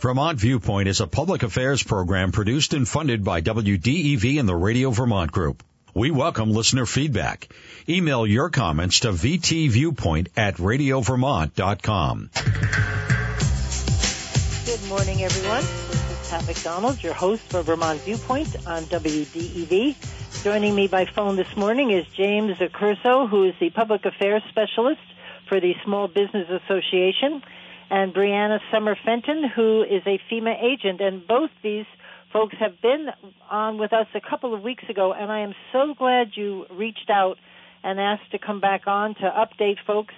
Vermont Viewpoint is a public affairs program produced and funded by WDEV and the Radio Vermont Group. We welcome listener feedback. Email your comments to vtviewpoint at radiovermont.com. Good morning, everyone. This is Pat McDonald, your host for Vermont Viewpoint on WDEV. Joining me by phone this morning is James Accurso, who is the Public Affairs Specialist for the Small Business Association and Brianna Summer Fenton, who is a FEMA agent. And both these folks have been on with us a couple of weeks ago, and I am so glad you reached out and asked to come back on to update folks.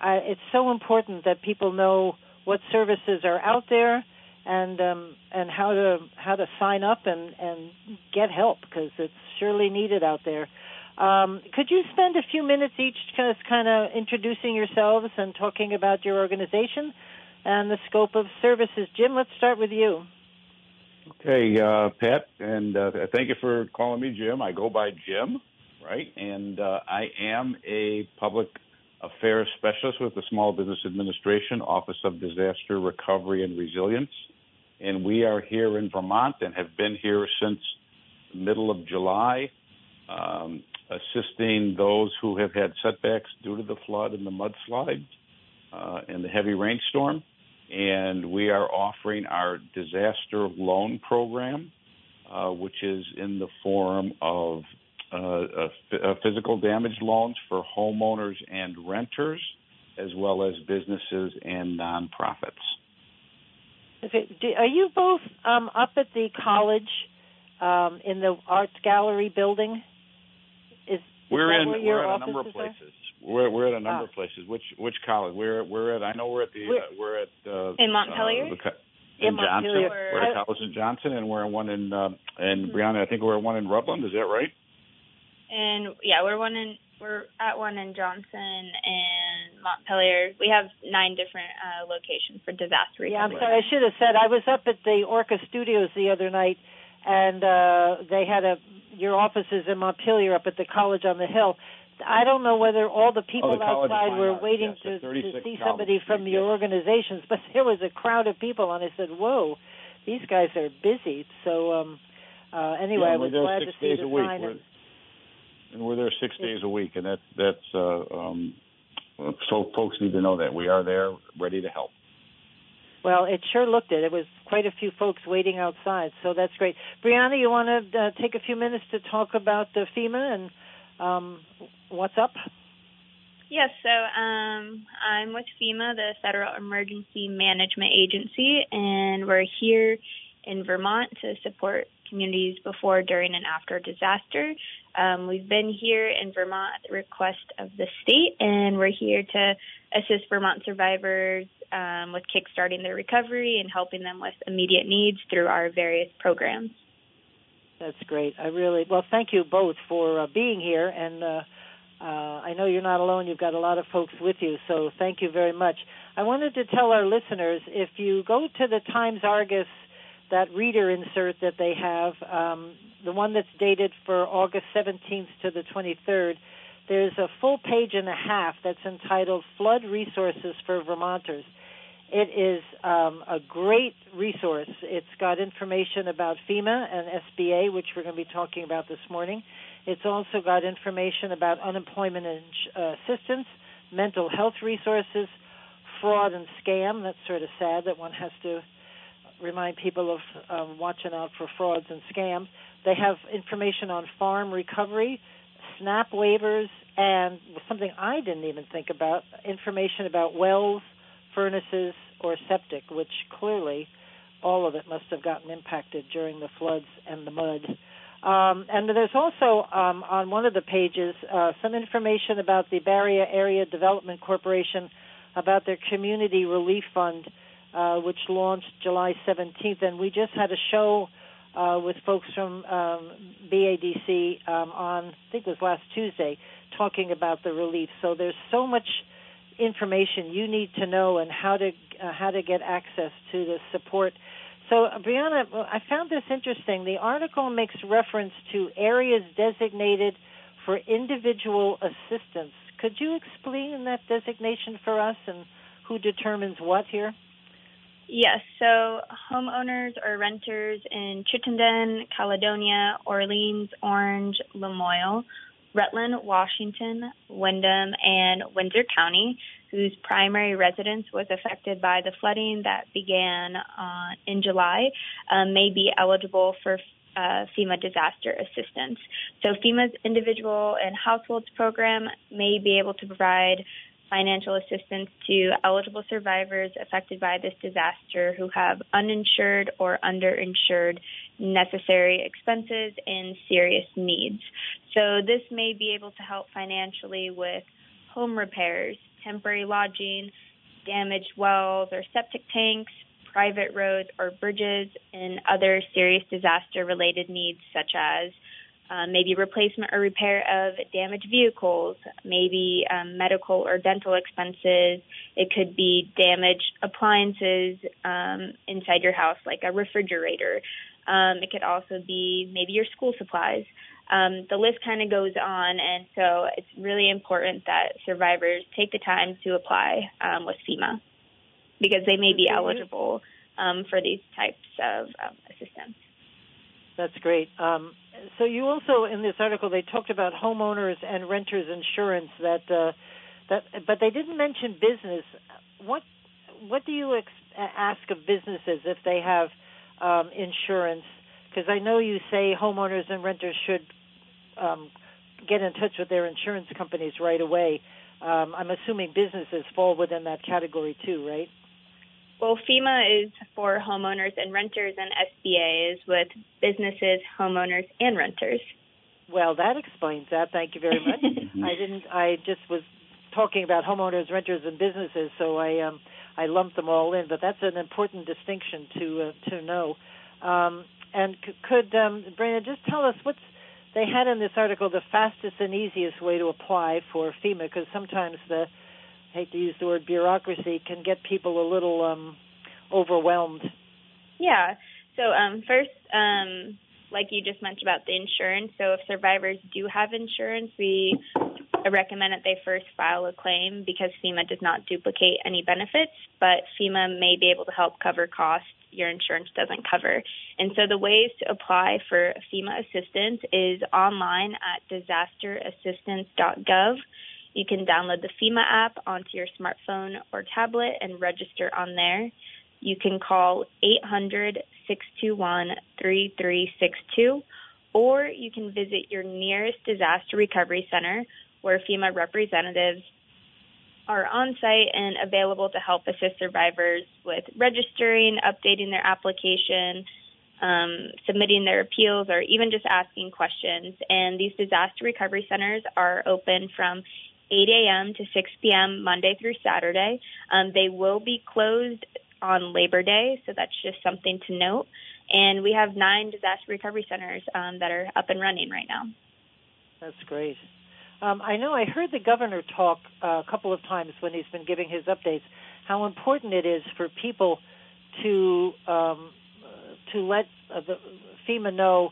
Uh, it's so important that people know what services are out there and um, and how to how to sign up and and get help because it's surely needed out there. Um, could you spend a few minutes each just kind of introducing yourselves and talking about your organization and the scope of services? Jim, let's start with you. Okay, uh, Pat, and uh, thank you for calling me Jim. I go by Jim, right? And uh, I am a public affairs specialist with the Small Business Administration Office of Disaster Recovery and Resilience. And we are here in Vermont and have been here since the middle of July. Um, assisting those who have had setbacks due to the flood and the mudslide uh, and the heavy rainstorm. And we are offering our disaster loan program, uh, which is in the form of uh, physical damage loans for homeowners and renters, as well as businesses and nonprofits. Okay. Are you both um, up at the college um, in the Arts Gallery building? Is we're in we're at a number of places. We're we're at a number ah. of places. Which which college? We're we're at. I know we're at the we're, uh, we're at uh, in Montpelier. Uh, in, in Johnson, we're at college in Johnson, and we're in one in uh, and mm-hmm. Brianna. I think we're at one in Rutland. Is that right? And yeah, we're one in we're at one in Johnson and Montpelier. We have nine different uh, locations for disaster recovery. Yeah, I'm sorry. I should have said I was up at the Orca Studios the other night, and uh, they had a your offices in Montpelier up at the college on the hill. I don't know whether all the people oh, the outside were Arts, waiting yes, to, to see somebody from your organizations, but there was a crowd of people, and I said, "Whoa, these guys are busy." So um, uh, anyway, yeah, I was glad to see the sign. We're, and we're there six days a week, and that's that's uh, um, so folks need to know that we are there, ready to help. Well, it sure looked it. It was quite a few folks waiting outside, so that's great. Brianna, you want to uh, take a few minutes to talk about the FEMA and um, what's up? Yes, so um, I'm with FEMA, the Federal Emergency Management Agency, and we're here in Vermont to support communities before, during, and after disaster. Um, we've been here in Vermont at the request of the state, and we're here to assist Vermont survivors um, with kickstarting their recovery and helping them with immediate needs through our various programs. That's great. I really well. Thank you both for uh, being here, and uh, uh, I know you're not alone. You've got a lot of folks with you, so thank you very much. I wanted to tell our listeners if you go to the Times Argus, that reader insert that they have, um, the one that's dated for August 17th to the 23rd, there's a full page and a half that's entitled Flood Resources for Vermonters. It is um, a great resource. It's got information about FEMA and SBA, which we're going to be talking about this morning. It's also got information about unemployment uh, assistance, mental health resources, fraud and scam. That's sort of sad that one has to remind people of um, watching out for frauds and scams. They have information on farm recovery, SNAP waivers, and something I didn't even think about information about wells furnaces, or septic, which clearly all of it must have gotten impacted during the floods and the mud. Um, and there's also um, on one of the pages uh, some information about the Barre Area Development Corporation about their community relief fund, uh, which launched July 17th. And we just had a show uh, with folks from um, BADC um, on, I think it was last Tuesday, talking about the relief. So there's so much information you need to know and how to uh, how to get access to the support. So, Brianna, I found this interesting. The article makes reference to areas designated for individual assistance. Could you explain that designation for us and who determines what here? Yes, so homeowners or renters in Chittenden, Caledonia, Orleans, Orange, Lamoille, Rutland, Washington, Windham, and Windsor County, whose primary residence was affected by the flooding that began uh, in July, um, may be eligible for uh, FEMA disaster assistance. So FEMA's individual and households program may be able to provide financial assistance to eligible survivors affected by this disaster who have uninsured or underinsured necessary expenses and serious needs. So this may be able to help financially with home repairs, temporary lodging, damaged wells or septic tanks, private roads or bridges, and other serious disaster related needs such as um, maybe replacement or repair of damaged vehicles, maybe um, medical or dental expenses. It could be damaged appliances um, inside your house, like a refrigerator. Um, it could also be maybe your school supplies. Um, the list kind of goes on, and so it's really important that survivors take the time to apply um, with FEMA because they may be eligible for these types of assistance. That's great. Um, so you also in this article they talked about homeowners and renters insurance that uh, that but they didn't mention business. What what do you ex- ask of businesses if they have um, insurance? Because I know you say homeowners and renters should um, get in touch with their insurance companies right away. Um, I'm assuming businesses fall within that category too, right? Well, FEMA is for homeowners and renters, and SBA is with businesses, homeowners, and renters. Well, that explains that. Thank you very much. I didn't. I just was talking about homeowners, renters, and businesses, so I um, I lumped them all in. But that's an important distinction to uh, to know. Um, and c- could um, Brandon just tell us what's they had in this article the fastest and easiest way to apply for FEMA? Because sometimes the I hate to use the word bureaucracy, can get people a little um, overwhelmed. Yeah. So um, first, um, like you just mentioned about the insurance. So if survivors do have insurance, we recommend that they first file a claim because FEMA does not duplicate any benefits, but FEMA may be able to help cover costs your insurance doesn't cover. And so the ways to apply for FEMA assistance is online at disasterassistance.gov. You can download the FEMA app onto your smartphone or tablet and register on there. You can call 800 621 3362, or you can visit your nearest disaster recovery center where FEMA representatives are on site and available to help assist survivors with registering, updating their application, um, submitting their appeals, or even just asking questions. And these disaster recovery centers are open from 8 a.m. to 6 p.m. Monday through Saturday. Um, they will be closed on Labor Day, so that's just something to note. And we have nine disaster recovery centers um, that are up and running right now. That's great. Um, I know I heard the governor talk uh, a couple of times when he's been giving his updates how important it is for people to um, to let uh, the FEMA know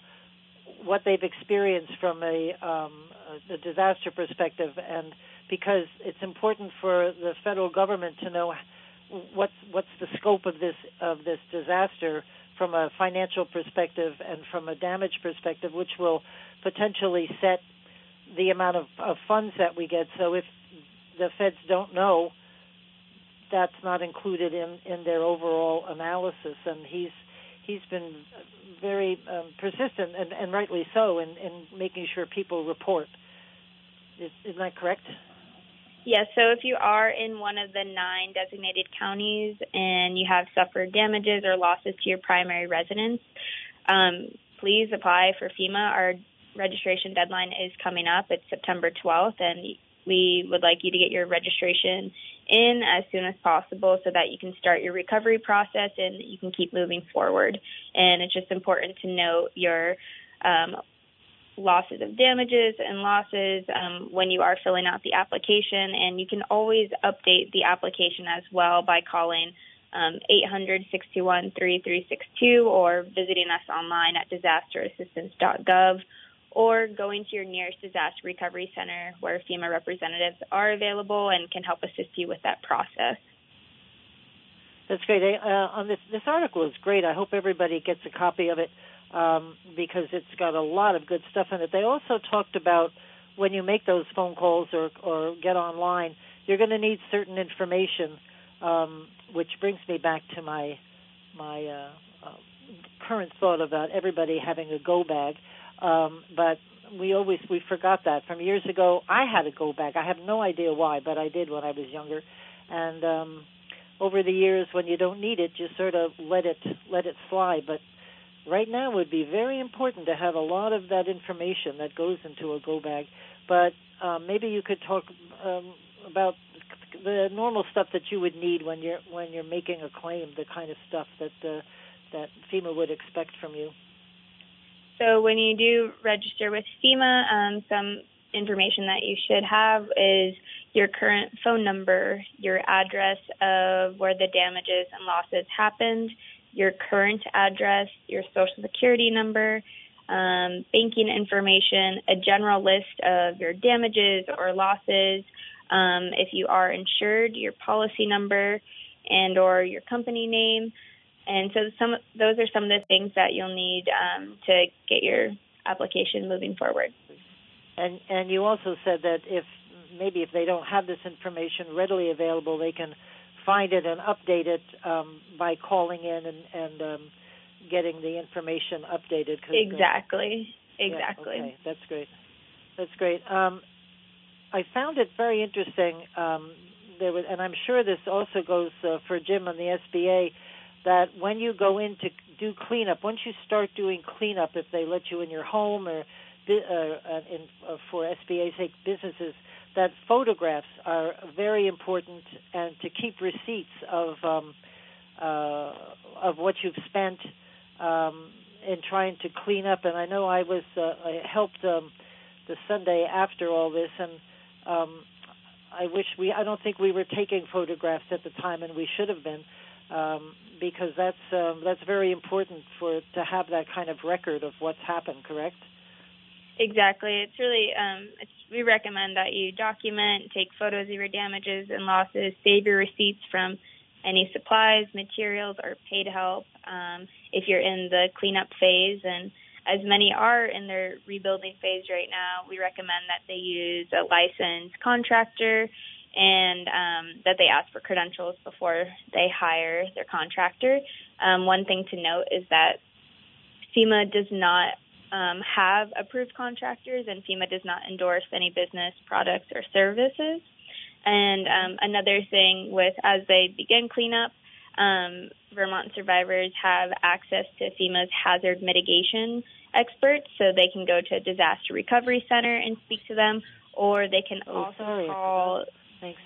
what they've experienced from a, um, a disaster perspective, and because it's important for the federal government to know what's what's the scope of this of this disaster from a financial perspective and from a damage perspective, which will potentially set the amount of, of funds that we get. So if the feds don't know, that's not included in in their overall analysis, and he's he's been very um, persistent and, and rightly so in, in making sure people report. Is, isn't that correct? Yes, so if you are in one of the nine designated counties and you have suffered damages or losses to your primary residence, um, please apply for FEMA. Our registration deadline is coming up. It's September 12th, and we would like you to get your registration in as soon as possible so that you can start your recovery process and you can keep moving forward. And it's just important to note your um, losses of damages and losses um, when you are filling out the application. And you can always update the application as well by calling um, 800 621 3362 or visiting us online at disasterassistance.gov or going to your nearest disaster recovery center where FEMA representatives are available and can help assist you with that process. That's great. Uh, on this this article is great. I hope everybody gets a copy of it um, because it's got a lot of good stuff in it. They also talked about when you make those phone calls or or get online, you're going to need certain information, um, which brings me back to my my uh, uh, current thought about everybody having a go bag. Um, but we always we forgot that from years ago. I had a go bag. I have no idea why, but I did when I was younger. And um, over the years, when you don't need it, you sort of let it let it slide. But right now, it would be very important to have a lot of that information that goes into a go bag. But um, maybe you could talk um, about the normal stuff that you would need when you're when you're making a claim, the kind of stuff that uh, that FEMA would expect from you. So when you do register with FEMA, um, some information that you should have is your current phone number, your address of where the damages and losses happened, your current address, your social security number, um, banking information, a general list of your damages or losses, um, if you are insured, your policy number and or your company name. And so some those are some of the things that you'll need um, to get your application moving forward. And and you also said that if maybe if they don't have this information readily available, they can find it and update it um, by calling in and, and um, getting the information updated. exactly. exactly. Yeah, okay. That's great. That's great. Um, I found it very interesting. Um, there was, and I'm sure this also goes uh, for Jim and the SBA that when you go in to do cleanup, once you start doing cleanup, if they let you in your home or uh, uh, in, uh, for SBA sake businesses, that photographs are very important and to keep receipts of um, uh, of what you've spent um, in trying to clean up. And I know I was uh, I helped um, the Sunday after all this, and um, I wish we I don't think we were taking photographs at the time, and we should have been um, because that's um, that's very important for to have that kind of record of what's happened. Correct? Exactly. It's really um, it's, we recommend that you document, take photos of your damages and losses, save your receipts from any supplies, materials, or paid help um, if you're in the cleanup phase. And as many are in their rebuilding phase right now, we recommend that they use a licensed contractor and um, that they ask for credentials before they hire their contractor. Um, one thing to note is that FEMA does not um, have approved contractors, and FEMA does not endorse any business products or services. And um, another thing with as they begin cleanup, um, Vermont survivors have access to FEMA's hazard mitigation experts, so they can go to a disaster recovery center and speak to them, or they can oh, also sorry. call Thanks.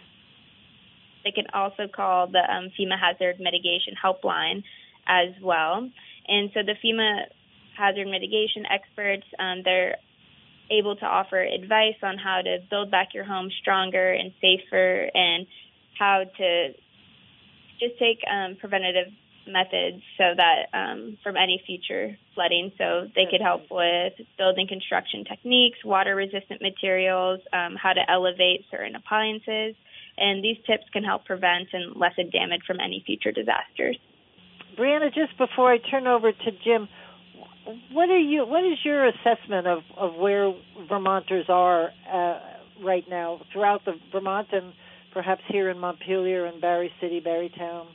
They can also call the um, FEMA Hazard Mitigation Helpline as well. And so the FEMA hazard mitigation experts, um, they're able to offer advice on how to build back your home stronger and safer and how to just take um, preventative methods so that um, from any future flooding. So they could help with building construction techniques, water resistant materials, um, how to elevate certain appliances, and these tips can help prevent and lessen damage from any future disasters. Brianna, just before I turn over to Jim, what are you? What is your assessment of of where Vermonters are uh, right now throughout the Vermont and perhaps here in Montpelier and Barre City, Barre Town?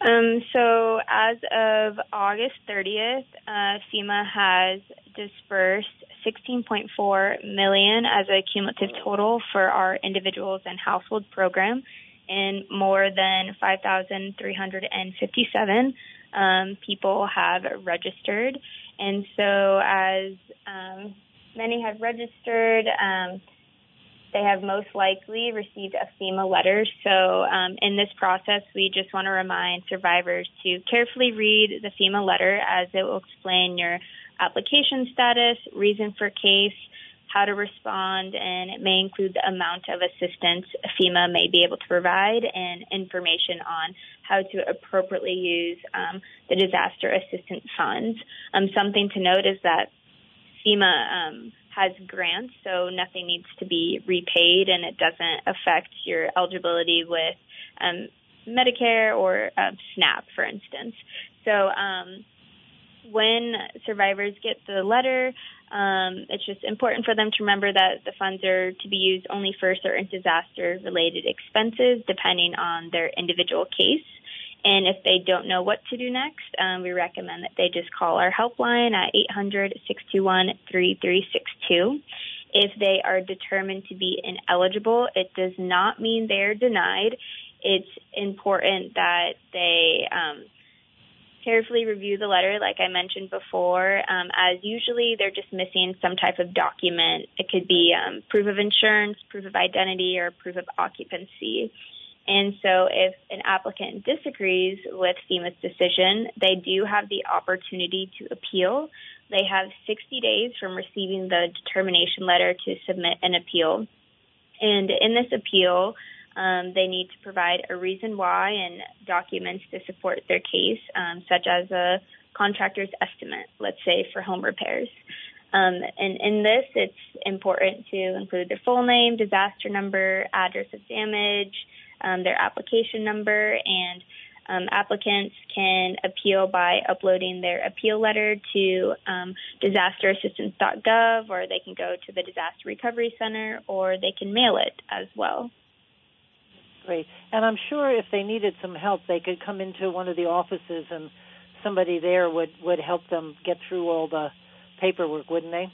Um, so as of August 30th, uh, FEMA has dispersed 16.4 million as a cumulative total for our individuals and household program, in more than 5,357 um, people have registered. And so as um, many have registered, um, they have most likely received a FEMA letter. So, um, in this process, we just want to remind survivors to carefully read the FEMA letter as it will explain your application status, reason for case, how to respond, and it may include the amount of assistance FEMA may be able to provide and information on how to appropriately use um, the disaster assistance funds. Um, something to note is that FEMA um, has grants, so nothing needs to be repaid, and it doesn't affect your eligibility with um, Medicare or uh, SNAP, for instance. So um, when survivors get the letter, um, it's just important for them to remember that the funds are to be used only for certain disaster related expenses, depending on their individual case. And if they don't know what to do next, um, we recommend that they just call our helpline at 800 621 3362. If they are determined to be ineligible, it does not mean they're denied. It's important that they um, carefully review the letter, like I mentioned before, um, as usually they're just missing some type of document. It could be um, proof of insurance, proof of identity, or proof of occupancy. And so, if an applicant disagrees with FEMA's decision, they do have the opportunity to appeal. They have 60 days from receiving the determination letter to submit an appeal. And in this appeal, um, they need to provide a reason why and documents to support their case, um, such as a contractor's estimate, let's say for home repairs. Um, and in this, it's important to include their full name, disaster number, address of damage, um, their application number, and um, applicants can appeal by uploading their appeal letter to um, disasterassistance.gov, or they can go to the Disaster Recovery Center, or they can mail it as well. Great. And I'm sure if they needed some help, they could come into one of the offices and somebody there would, would help them get through all the paperwork, wouldn't they?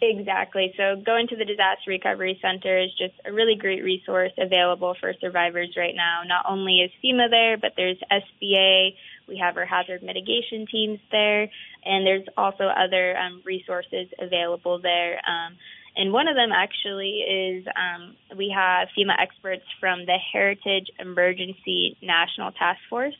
Exactly. So going to the Disaster Recovery Center is just a really great resource available for survivors right now. Not only is FEMA there, but there's SBA. We have our hazard mitigation teams there, and there's also other um, resources available there. Um, and one of them actually is um, we have FEMA experts from the Heritage Emergency National Task Force.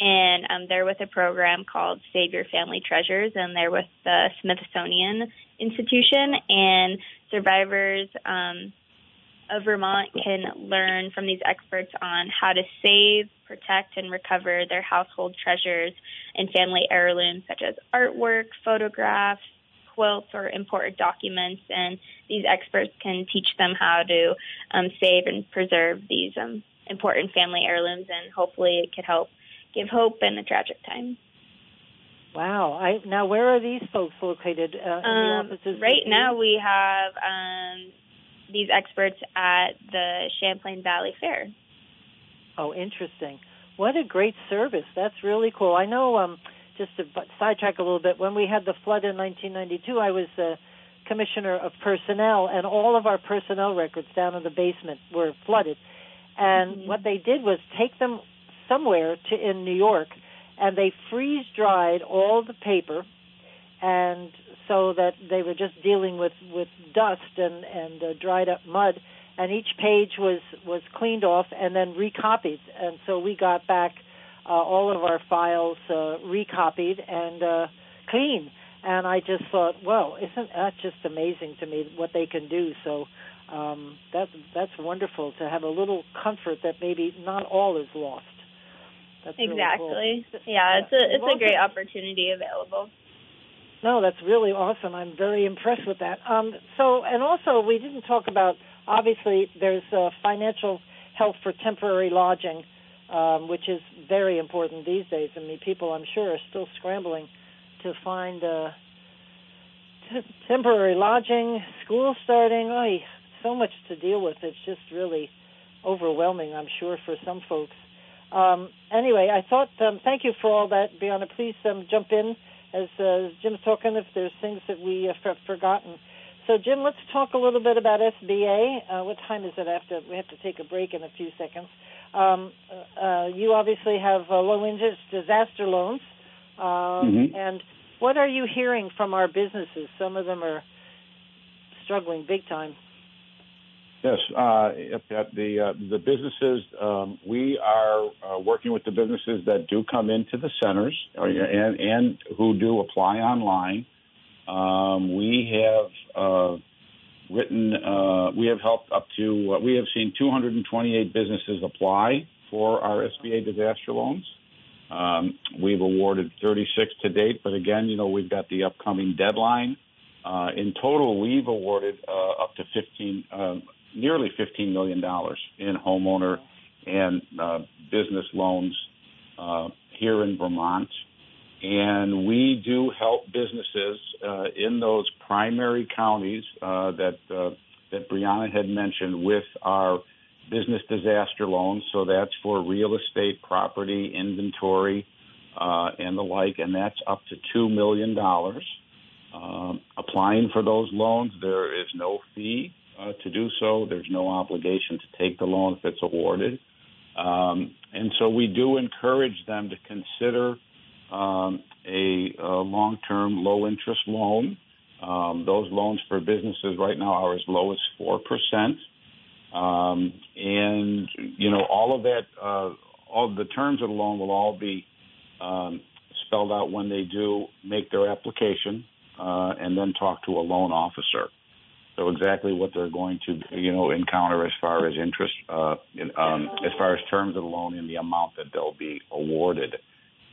And um, they're with a program called Save Your Family Treasures, and they're with the Smithsonian institution, and survivors um, of Vermont can learn from these experts on how to save, protect, and recover their household treasures and family heirlooms such as artwork, photographs, quilts, or important documents. And these experts can teach them how to um, save and preserve these um, important family heirlooms, and hopefully it could help give hope in a tragic time. Wow. I now where are these folks located? Uh, um, right now we have um, these experts at the Champlain Valley Fair. Oh, interesting. What a great service. That's really cool. I know um just to sidetrack a little bit, when we had the flood in 1992, I was the commissioner of personnel and all of our personnel records down in the basement were flooded. And mm-hmm. what they did was take them somewhere to in New York and they freeze dried all the paper and so that they were just dealing with with dust and and uh, dried up mud and each page was was cleaned off and then recopied and so we got back uh, all of our files uh, recopied and uh, clean and I just thought well isn't that just amazing to me what they can do so um, that that's wonderful to have a little comfort that maybe not all is lost that's exactly. Really cool. Yeah, it's a it's a great opportunity available. No, that's really awesome. I'm very impressed with that. Um, so, and also, we didn't talk about obviously there's uh, financial help for temporary lodging, um, which is very important these days. I mean, people I'm sure are still scrambling to find uh, t- temporary lodging, school starting. Oh, so much to deal with. It's just really overwhelming, I'm sure, for some folks. Um, anyway, I thought, um, thank you for all that, Brianna. Please um, jump in as uh, Jim's talking if there's things that we have forgotten. So, Jim, let's talk a little bit about SBA. Uh, what time is it after? We have to take a break in a few seconds. Um, uh, you obviously have uh, low interest disaster loans. Um, mm-hmm. And what are you hearing from our businesses? Some of them are struggling big time. Yes, uh, the uh, the businesses um, we are uh, working with the businesses that do come into the centers and and who do apply online. Um, we have uh, written uh, we have helped up to we have seen 228 businesses apply for our SBA disaster loans. Um, we've awarded 36 to date, but again, you know we've got the upcoming deadline. Uh, in total, we've awarded uh, up to 15 uh, nearly $15 million in homeowner and uh, business loans uh, here in Vermont. And we do help businesses uh, in those primary counties uh, that uh, that Brianna had mentioned with our business disaster loans. So that's for real estate, property, inventory, uh, and the like, and that's up to two million dollars. Um, applying for those loans, there is no fee uh, to do so. There's no obligation to take the loan if it's awarded. Um, and so we do encourage them to consider um, a, a long-term low-interest loan. Um, those loans for businesses right now are as low as 4%. Um, and, you know, all of that, uh, all the terms of the loan will all be um, spelled out when they do make their application uh, and then talk to a loan officer. So exactly what they're going to, you know, encounter as far as interest, uh, in, um, as far as terms of the loan and the amount that they'll be awarded.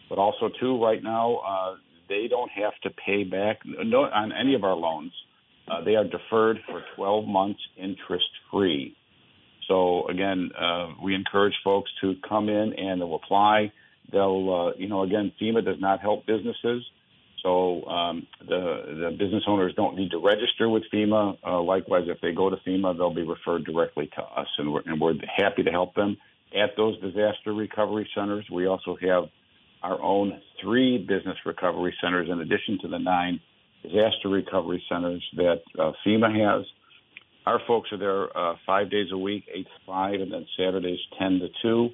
But also, too, right now, uh, they don't have to pay back no, on any of our loans. Uh, they are deferred for 12 months interest free. So again, uh, we encourage folks to come in and they'll apply. They'll, uh, you know, again, FEMA does not help businesses. So um, the the business owners don't need to register with FEMA. Uh, likewise, if they go to FEMA, they'll be referred directly to us, and we're, and we're happy to help them at those disaster recovery centers. We also have our own three business recovery centers in addition to the nine disaster recovery centers that uh, FEMA has. Our folks are there uh, five days a week, eight to five, and then Saturdays ten to two.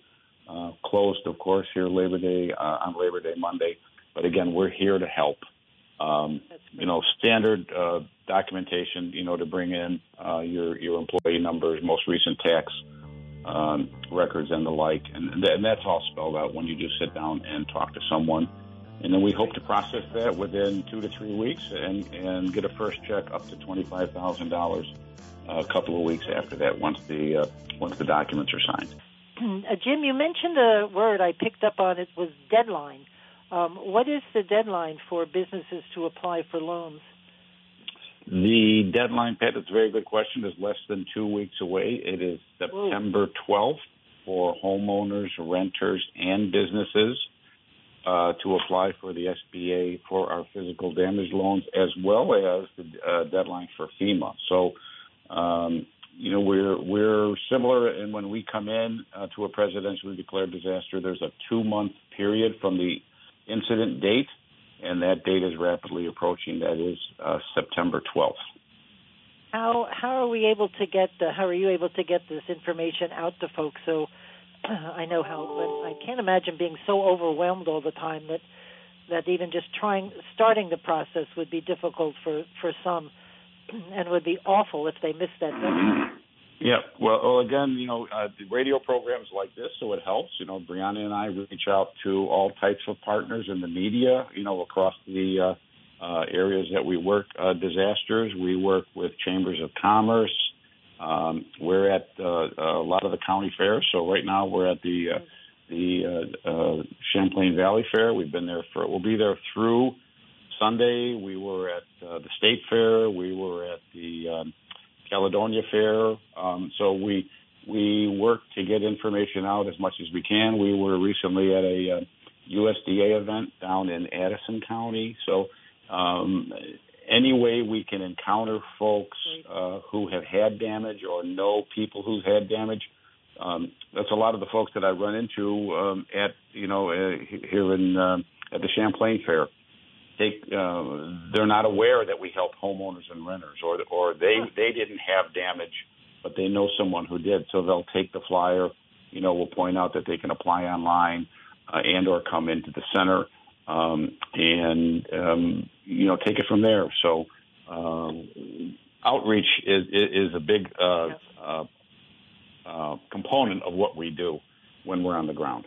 Uh, closed, of course, here Labor Day uh, on Labor Day Monday. But again, we're here to help. Um, you know, standard uh, documentation, you know, to bring in uh, your your employee numbers, most recent tax um, records, and the like, and, and that's all spelled out when you just sit down and talk to someone. And then we hope to process that within two to three weeks and, and get a first check up to twenty five thousand dollars a couple of weeks after that once the uh, once the documents are signed. Uh, Jim, you mentioned a word I picked up on. It was deadline. Um, what is the deadline for businesses to apply for loans? The deadline, Pat, it's a very good question, is less than two weeks away. It is September 12th for homeowners, renters, and businesses uh, to apply for the SBA for our physical damage loans, as well as the uh, deadline for FEMA. So, um, you know, we're we're similar in when we come in uh, to a presidentially declared disaster. There's a two month period from the incident date, and that date is rapidly approaching. That is uh, September 12th. How how are we able to get the, how are you able to get this information out to folks? So I know how, but I can't imagine being so overwhelmed all the time that that even just trying starting the process would be difficult for for some, and would be awful if they missed that deadline. Yeah. Well, well again, you know, uh, the radio programs like this, so it helps. You know, Brianna and I reach out to all types of partners in the media, you know, across the uh, uh, areas that we work uh, disasters. We work with chambers of commerce. Um, we're at uh, a lot of the county fairs. So right now we're at the uh, the uh, uh, Champlain Valley Fair. We've been there for. We'll be there through Sunday. We were at uh, the State Fair. We were at the um, Caledonia Fair. Um, so we we work to get information out as much as we can. We were recently at a uh, USDA event down in Addison County. So um, any way we can encounter folks uh, who have had damage or know people who've had damage. Um, that's a lot of the folks that I run into um, at you know uh, here in uh, at the Champlain Fair they uh, they're not aware that we help homeowners and renters, or or they they didn't have damage, but they know someone who did, so they'll take the flyer. You know, we'll point out that they can apply online uh, and or come into the center um, and um, you know take it from there. So um, outreach is is a big uh, uh, uh, component of what we do when we're on the ground.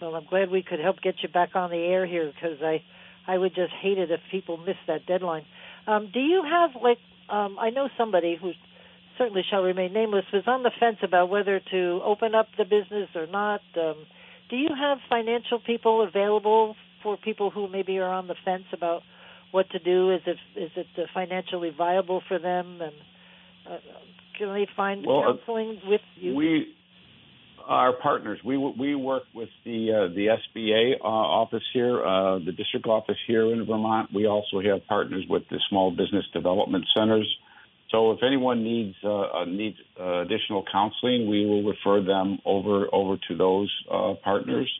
Well, I'm glad we could help get you back on the air here because I I would just hate it if people miss that deadline. Um, do you have like um, I know somebody who certainly shall remain nameless was on the fence about whether to open up the business or not. Um, do you have financial people available for people who maybe are on the fence about what to do? Is it is it uh, financially viable for them? And uh, can they find well, counseling with you? We Our partners. We we work with the uh, the SBA uh, office here, uh, the district office here in Vermont. We also have partners with the small business development centers. So if anyone needs uh, uh needs uh, additional counseling, we will refer them over over to those partners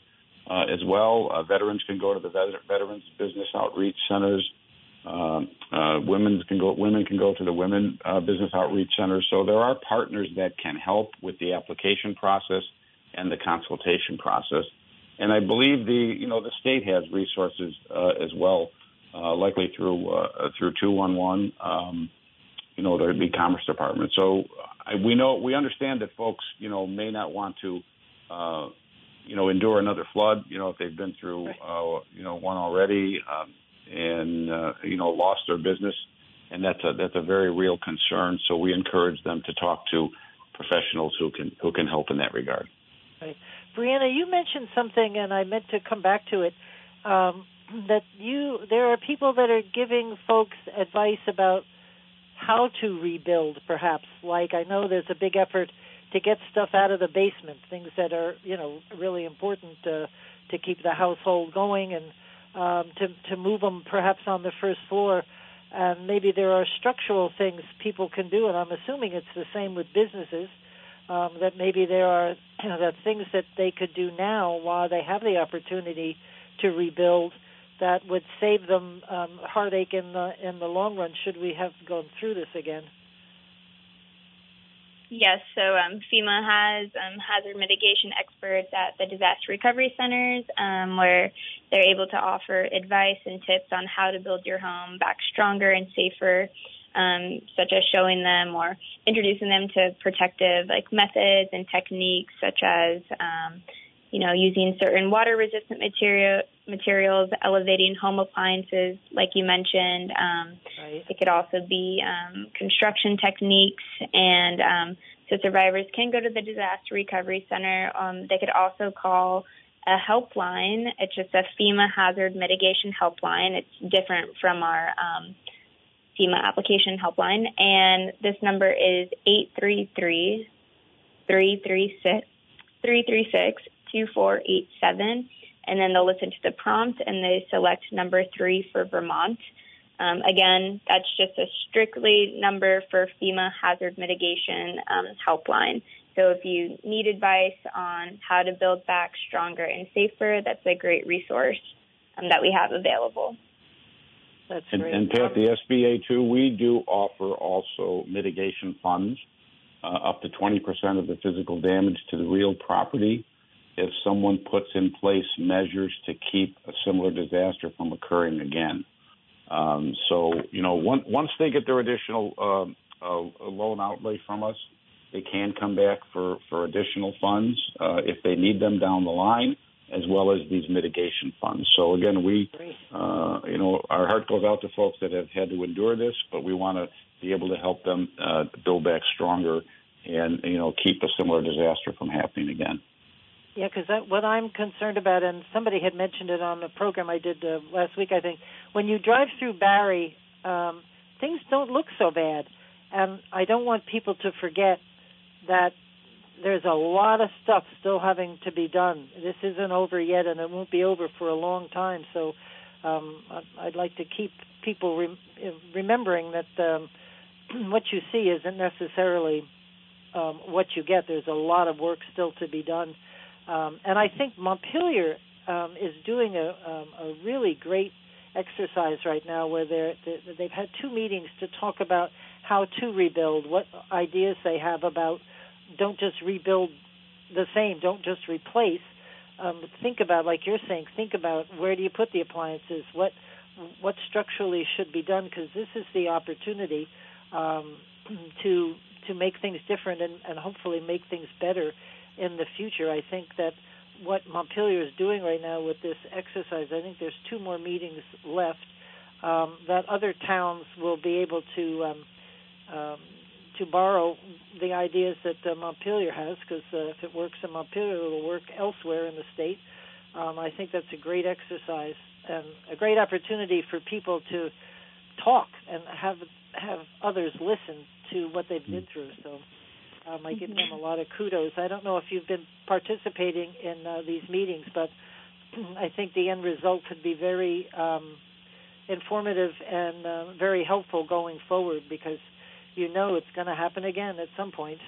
as well. Veterans can go to the Veterans Business Outreach Centers. Um, women can go women can go to the Women Business Outreach Centers. So there are partners that can help with the application process and the consultation process. And I believe the you know the state has resources as well, likely through through 211. Um, you know, the e-commerce department. So I, we know we understand that folks, you know, may not want to, uh, you know, endure another flood. You know, if they've been through, uh, you know, one already, um, and uh, you know, lost their business, and that's a that's a very real concern. So we encourage them to talk to professionals who can who can help in that regard. Right. Brianna, you mentioned something, and I meant to come back to it. Um, that you there are people that are giving folks advice about how to rebuild, perhaps. Like I know there's a big effort to get stuff out of the basement, things that are you know really important to to keep the household going, and um, to to move them perhaps on the first floor. And maybe there are structural things people can do, and I'm assuming it's the same with businesses. Um, that maybe there are you know, that things that they could do now while they have the opportunity to rebuild that would save them um, heartache in the in the long run. Should we have gone through this again? Yes, so um, FEMA has um, hazard mitigation experts at the disaster recovery centers um, where they're able to offer advice and tips on how to build your home back stronger and safer, um, such as showing them or introducing them to protective like methods and techniques such as um, you know, using certain water resistant material materials, elevating home appliances, like you mentioned. Um, right. It could also be um, construction techniques, and um, so survivors can go to the disaster recovery center. Um, they could also call a helpline. It's just a FEMA hazard mitigation helpline. It's different from our um, FEMA application helpline, and this number is eight three three three three six three three six 2487, and then they'll listen to the prompt and they select number three for Vermont. Um, again, that's just a strictly number for FEMA hazard mitigation um, helpline. So if you need advice on how to build back stronger and safer, that's a great resource um, that we have available. That's and, great. And Pat, the SBA too, we do offer also mitigation funds uh, up to 20% of the physical damage to the real property if someone puts in place measures to keep a similar disaster from occurring again. Um, so, you know, one, once they get their additional uh, uh, loan outlay from us, they can come back for, for additional funds uh, if they need them down the line, as well as these mitigation funds. So again, we, uh, you know, our heart goes out to folks that have had to endure this, but we want to be able to help them uh, build back stronger and, you know, keep a similar disaster from happening again. Yeah, because what I'm concerned about, and somebody had mentioned it on the program I did uh, last week, I think, when you drive through Barre, um, things don't look so bad, and I don't want people to forget that there's a lot of stuff still having to be done. This isn't over yet, and it won't be over for a long time. So, um, I'd like to keep people re- remembering that um, what you see isn't necessarily um, what you get. There's a lot of work still to be done um, and I think Montpelier um, is doing a, um, a really great exercise right now where they're, they've had two meetings to talk about how to rebuild, what ideas they have about don't just rebuild the same, don't just replace. Um, think about, like you're saying, think about where do you put the appliances, what what structurally should be done, because this is the opportunity um, to to make things different and, and hopefully make things better in the future. I think that what Montpelier is doing right now with this exercise, I think there's two more meetings left. Um, that other towns will be able to um, um, to borrow the ideas that uh, Montpelier has, because uh, if it works in Montpelier, it will work elsewhere in the state. Um, I think that's a great exercise and a great opportunity for people to talk and have have others listen to what they've been through. So Um, I give them a lot of kudos. I don't know if you've been participating in uh, these meetings, but I think the end result could be very um, informative and uh, very helpful going forward because you know it's going to happen again at some point.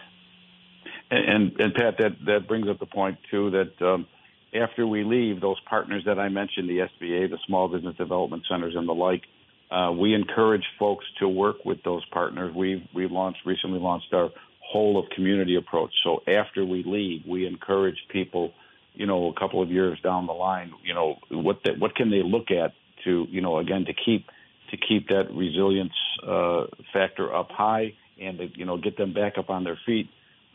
And, and, and Pat, that that brings up the point too that um, after we leave, those partners that I mentioned, the SBA, the Small Business Development Centers, and the like, uh, we encourage folks to work with those partners. We we launched recently launched our whole of community approach. So after we leave, we encourage people, you know, a couple of years down the line, you know, what the, what can they look at to, you know, again to keep to keep that resilience uh, factor up high and to, you know get them back up on their feet.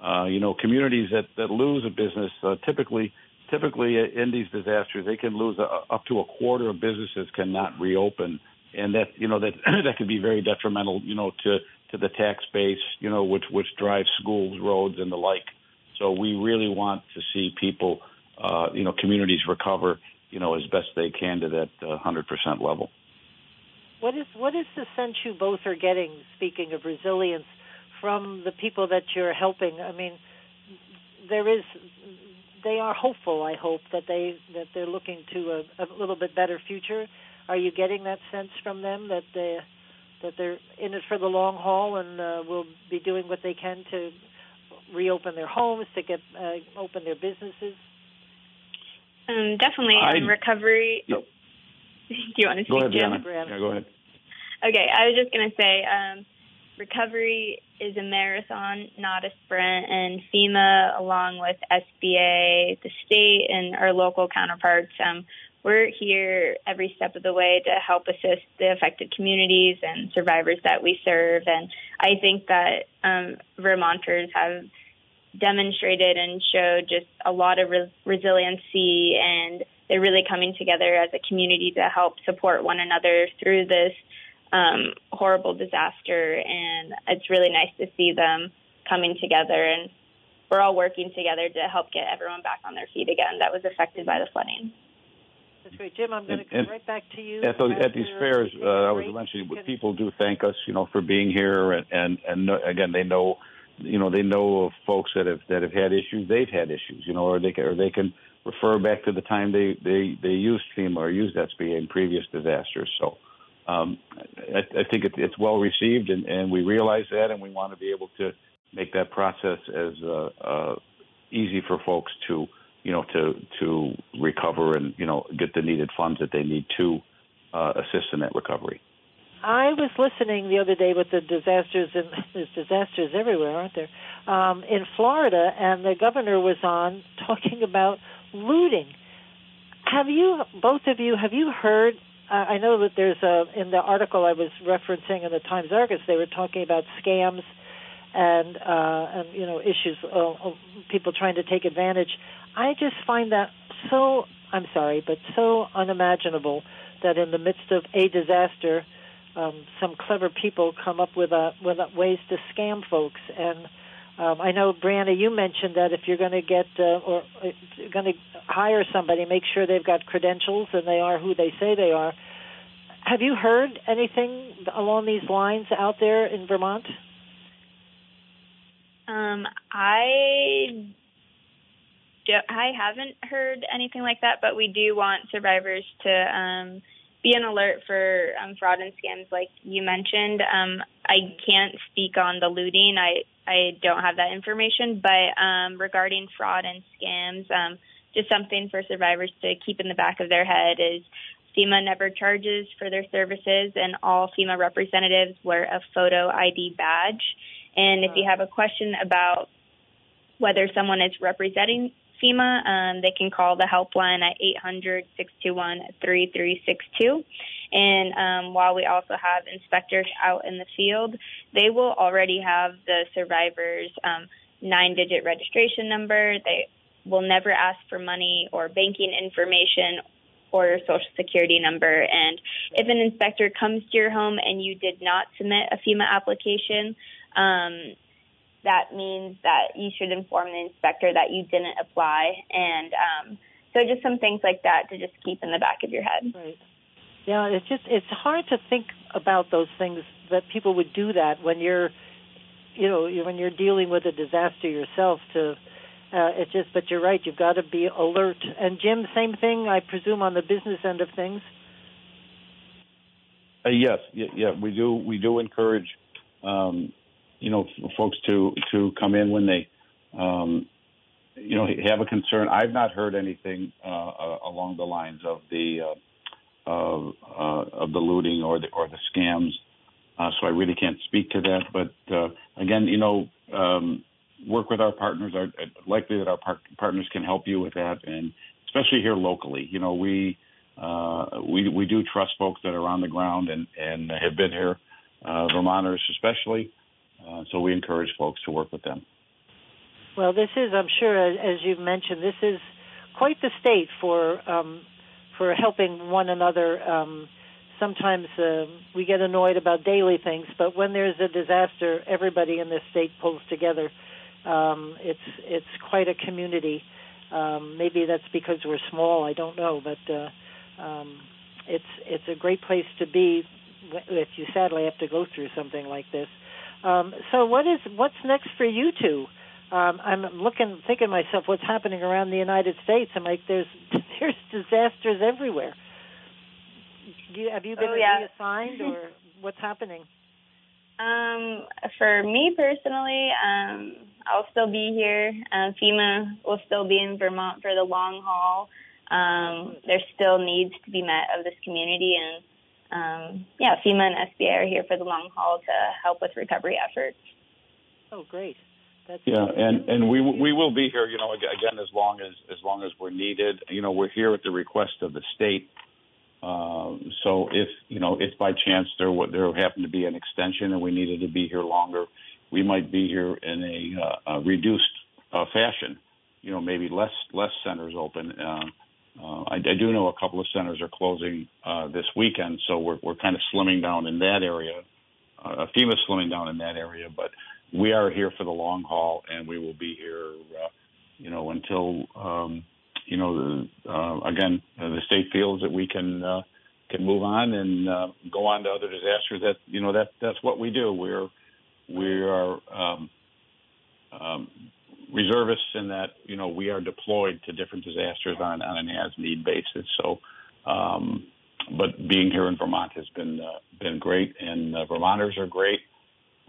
Uh, you know, communities that that lose a business uh, typically typically in these disasters they can lose a, up to a quarter of businesses cannot reopen and that you know that that could be very detrimental you know to to the tax base you know which which drives schools roads and the like. So we really want to see people uh you know communities recover you know as best they can to that uh, 100% level. What is what is the sense you both are getting speaking of resilience from the people that you're helping? I mean there is they are hopeful i hope that they that they're looking to a, a little bit better future. Are you getting that sense from them that they that they're in it for the long haul and uh, will be doing what they can to reopen their homes, to get uh, open their businesses? Um, definitely. I, um, recovery. Oh. Do you want to speak, go ahead, Jim? Yeah, go ahead. Okay, I was just going to say um, recovery is a marathon, not a sprint, and FEMA, along with SBA, the state, and our local counterparts, um, we're here every step of the way to help assist the affected communities and survivors that we serve. And I think that um, Vermonters have demonstrated and showed just a lot of res- resiliency and they're really coming together as a community to help support one another through this um, horrible disaster. And it's really nice to see them coming together and we're all working together to help get everyone back on their feet again that was affected by the flooding. Great, Jim. I'm going to come right back to you. At, those, at these fairs, uh, I was mentioning, people do thank us, you know, for being here, and and and again, they know, you know, they know of folks that have that have had issues. They've had issues, you know, or they can, or they can refer back to the time they they they used FEMA or used SBA in previous disasters. So. Um, I, I think it, it's well received, and, and we realize that, and we want to be able to make that process as uh, uh, easy for folks to you know, to to recover and you know get the needed funds that they need to uh, assist in that recovery. I was listening the other day with the disasters and there's disasters everywhere, aren't there? Um, in Florida, and the governor was on talking about looting. Have you, both of you, have you heard? Uh, I know that there's a in the article I was referencing in the Times Argus, they were talking about scams and uh, and you know issues of people trying to take advantage. I just find that so I'm sorry, but so unimaginable that in the midst of a disaster, um, some clever people come up with a, with a ways to scam folks. And um, I know, Brianna, you mentioned that if you're going to get uh, or uh, going to hire somebody, make sure they've got credentials and they are who they say they are. Have you heard anything along these lines out there in Vermont? Um, I I haven't heard anything like that, but we do want survivors to um, be an alert for um, fraud and scams, like you mentioned. Um, I can't speak on the looting. I I don't have that information, but um, regarding fraud and scams, um, just something for survivors to keep in the back of their head is FEMA never charges for their services, and all FEMA representatives wear a photo ID badge. And if you have a question about whether someone is representing FEMA, um, they can call the helpline at 800 621 3362. And um, while we also have inspectors out in the field, they will already have the survivor's um, nine digit registration number. They will never ask for money or banking information or social security number. And if an inspector comes to your home and you did not submit a FEMA application, um, that means that you should inform the inspector that you didn't apply. And um, so just some things like that to just keep in the back of your head. Right. Yeah, it's just it's hard to think about those things that people would do that when you're you know when you're dealing with a disaster yourself to uh, it's just but you're right you've got to be alert and jim same thing i presume on the business end of things uh, yes yeah, yeah we do we do encourage um, you know folks to to come in when they um, you know have a concern i've not heard anything uh, uh along the lines of the uh, of, uh, of the looting or the or the scams uh, so I really can't speak to that. But uh, again, you know, um, work with our partners. Are likely that our par- partners can help you with that, and especially here locally. You know, we uh, we we do trust folks that are on the ground and and have been here, uh, Vermonters especially. Uh, so we encourage folks to work with them. Well, this is, I'm sure, as you've mentioned, this is quite the state for um, for helping one another. Um, sometimes uh, we get annoyed about daily things, but when there's a disaster, everybody in this state pulls together. Um, it's it's quite a community. Um, maybe that's because we're small. I don't know, but uh, um, it's it's a great place to be if you sadly have to go through something like this. Um, so what is what's next for you two? Um, I'm looking, thinking to myself, what's happening around the United States? I'm like, there's there's disasters everywhere. Do you, have you been oh, yeah. reassigned, or what's happening? Um, for me personally, um, I'll still be here. Uh, FEMA will still be in Vermont for the long haul. Um, there still needs to be met of this community, and um, yeah, FEMA and SBA are here for the long haul to help with recovery efforts. Oh, great. That's yeah, and and we we will be here. You know, again, as long as as long as we're needed. You know, we're here at the request of the state um, so if you know if by chance there there happened to be an extension and we needed to be here longer, we might be here in a, uh, a reduced uh, fashion. You know, maybe less less centers open. Uh, uh, I, I do know a couple of centers are closing uh, this weekend, so we're we're kind of slimming down in that area. Uh, FEMA's slimming down in that area, but we are here for the long haul, and we will be here, uh, you know, until um, you know, uh, again, uh, the state feels that we can can move on and go on to other disasters. That you know that that's what we do. We're we are um, um, reservists in that you know we are deployed to different disasters on, on an as need basis. So, um, but being here in Vermont has been uh, been great, and uh, Vermonters are great.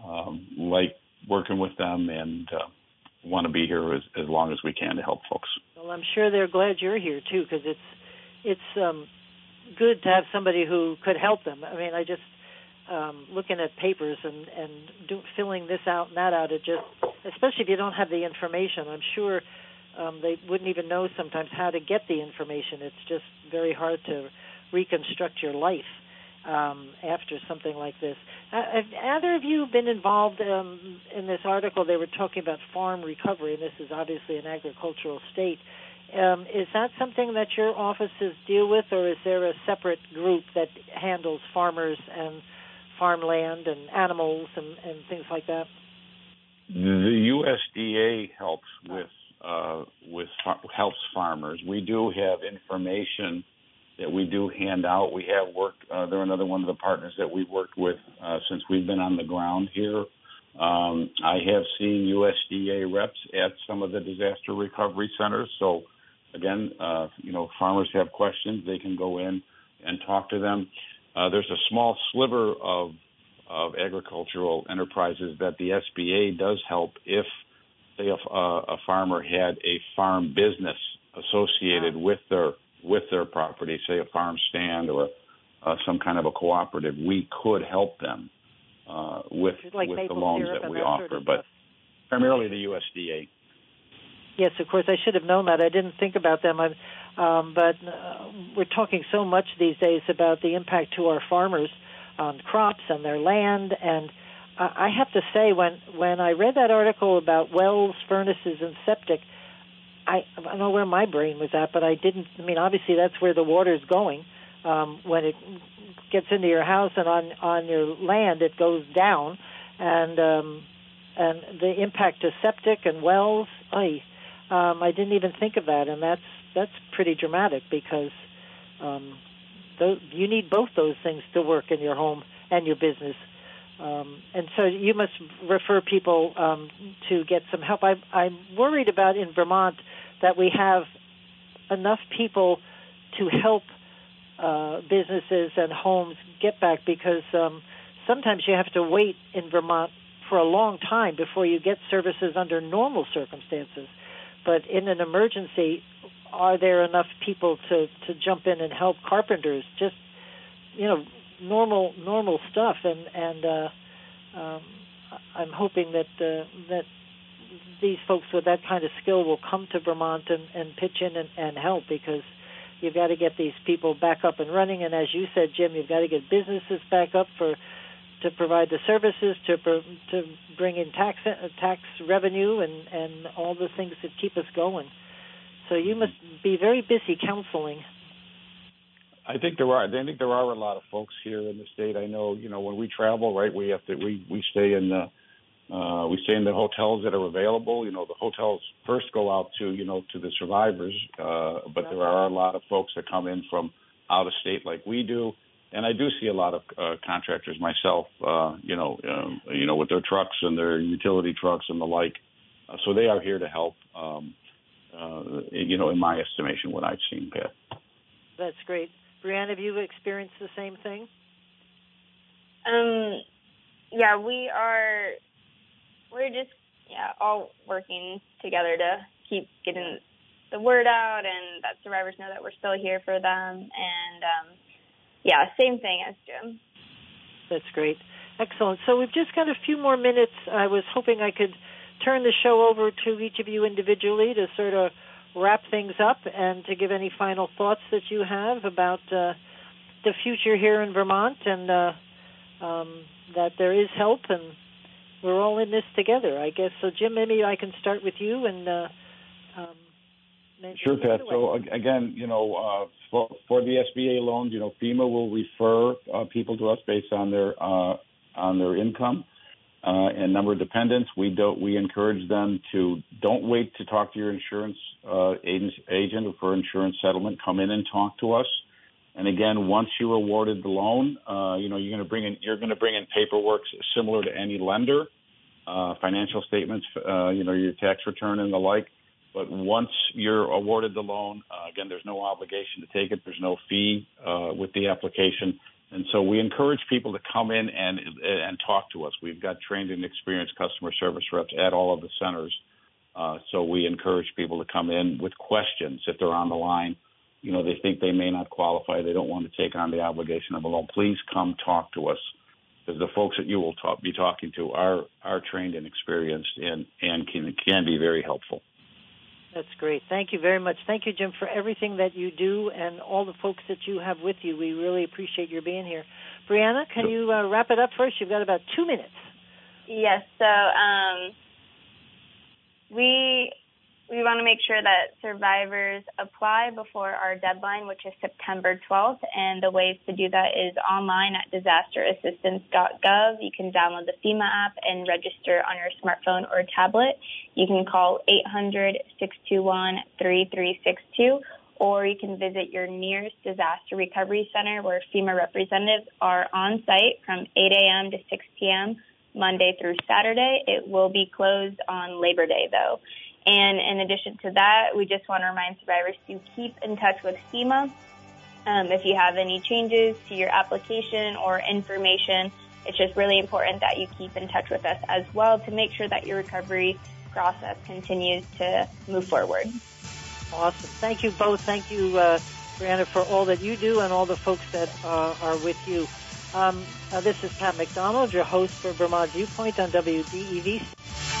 Um, like working with them and uh, want to be here as, as long as we can to help folks. Well, I'm sure they're glad you're here too, because it's it's um, good to have somebody who could help them. I mean, I just um, looking at papers and and do, filling this out and that out. It just, especially if you don't have the information, I'm sure um, they wouldn't even know sometimes how to get the information. It's just very hard to reconstruct your life um, after something like this. Uh, have either of you been involved um, in this article? They were talking about farm recovery, and this is obviously an agricultural state. Um, is that something that your offices deal with, or is there a separate group that handles farmers and farmland and animals and, and things like that? The USDA helps with uh, with helps farmers. We do have information that we do hand out. We have worked, uh, they're another one of the partners that we've worked with uh, since we've been on the ground here. Um, I have seen USDA reps at some of the disaster recovery centers. So, again, uh, you know, farmers have questions, they can go in and talk to them. Uh, there's a small sliver of of agricultural enterprises that the SBA does help if, say, a, a farmer had a farm business associated with their with their property, say a farm stand or uh, some kind of a cooperative, we could help them uh, with like with the loans that we offer, sort of but primarily the USDA. Yes, of course. I should have known that. I didn't think about them. Um, but uh, we're talking so much these days about the impact to our farmers on crops and their land. And I have to say, when when I read that article about wells, furnaces, and septic, I, I don't know where my brain was at, but I didn't. I mean, obviously that's where the water's going. Um, when it gets into your house and on on your land, it goes down, and um, and the impact to septic and wells. I um, I didn't even think of that, and that's that's pretty dramatic because um, those, you need both those things to work in your home and your business. um, and so you must refer people um, to get some help. I, I'm worried about in Vermont that we have enough people to help uh, businesses and homes get back because um, sometimes you have to wait in Vermont for a long time before you get services under normal circumstances. But in an emergency, are there enough people to to jump in and help carpenters? Just you know, normal normal stuff, and and uh, um, I'm hoping that uh, that these folks with that kind of skill will come to Vermont and, and pitch in and, and help because you've got to get these people back up and running. And as you said, Jim, you've got to get businesses back up for to provide the services, to to bring in tax tax revenue, and and all the things that keep us going. So you must be very busy counseling. I think there are. I think there are a lot of folks here in the state. I know. You know, when we travel, right, we have to. We we stay in the. Uh, we stay in the hotels that are available. You know, the hotels first go out to you know to the survivors, uh, but there are a lot of folks that come in from out of state like we do, and I do see a lot of uh, contractors myself. Uh, you know, um, you know with their trucks and their utility trucks and the like. Uh, so they are here to help. Um, uh, you know, in my estimation, what I've seen, Pat. That's great. Brianna, have you experienced the same thing? Um, yeah, we are. We're just yeah all working together to keep getting the word out, and that survivors know that we're still here for them. And um, yeah, same thing as Jim. That's great. Excellent. So we've just got a few more minutes. I was hoping I could turn the show over to each of you individually to sort of wrap things up and to give any final thoughts that you have about uh, the future here in Vermont and uh, um, that there is help and we're all in this together, I guess. So, Jim, maybe I can start with you and. Uh, um, Sure, Pat. So again, you know, uh, for, for the SBA loans, you know, FEMA will refer uh, people to us based on their uh, on their income uh, and number of dependents. We don't. We encourage them to don't wait to talk to your insurance uh, agent, agent for insurance settlement. Come in and talk to us. And again, once you're awarded the loan, uh, you know you're going to bring in you're going to bring in paperwork similar to any lender, uh, financial statements, uh, you know your tax return and the like. But once you're awarded the loan, uh, again, there's no obligation to take it. There's no fee uh, with the application. And so we encourage people to come in and and talk to us. We've got trained and experienced customer service reps at all of the centers. Uh, so we encourage people to come in with questions if they're on the line. You know, they think they may not qualify. They don't want to take on the obligation of a loan. Please come talk to us because the folks that you will talk, be talking to are are trained and experienced and and can can be very helpful. That's great. Thank you very much. Thank you, Jim, for everything that you do and all the folks that you have with you. We really appreciate your being here. Brianna, can you uh, wrap it up first? You've got about two minutes. Yes. So um, we we want to make sure that survivors apply before our deadline, which is September 12th. And the ways to do that is online at disasterassistance.gov. You can download the FEMA app and register on your smartphone or tablet. You can call 800-621-3362 or you can visit your nearest disaster recovery center where FEMA representatives are on site from 8 a.m. to 6 p.m. Monday through Saturday. It will be closed on Labor Day though. And in addition to that, we just want to remind survivors to keep in touch with FEMA. Um, if you have any changes to your application or information, it's just really important that you keep in touch with us as well to make sure that your recovery process continues to move forward. Awesome. Thank you both. Thank you, uh, Brianna, for all that you do and all the folks that uh, are with you. Um, uh, this is Pat McDonald, your host for Vermont Viewpoint on WDEV.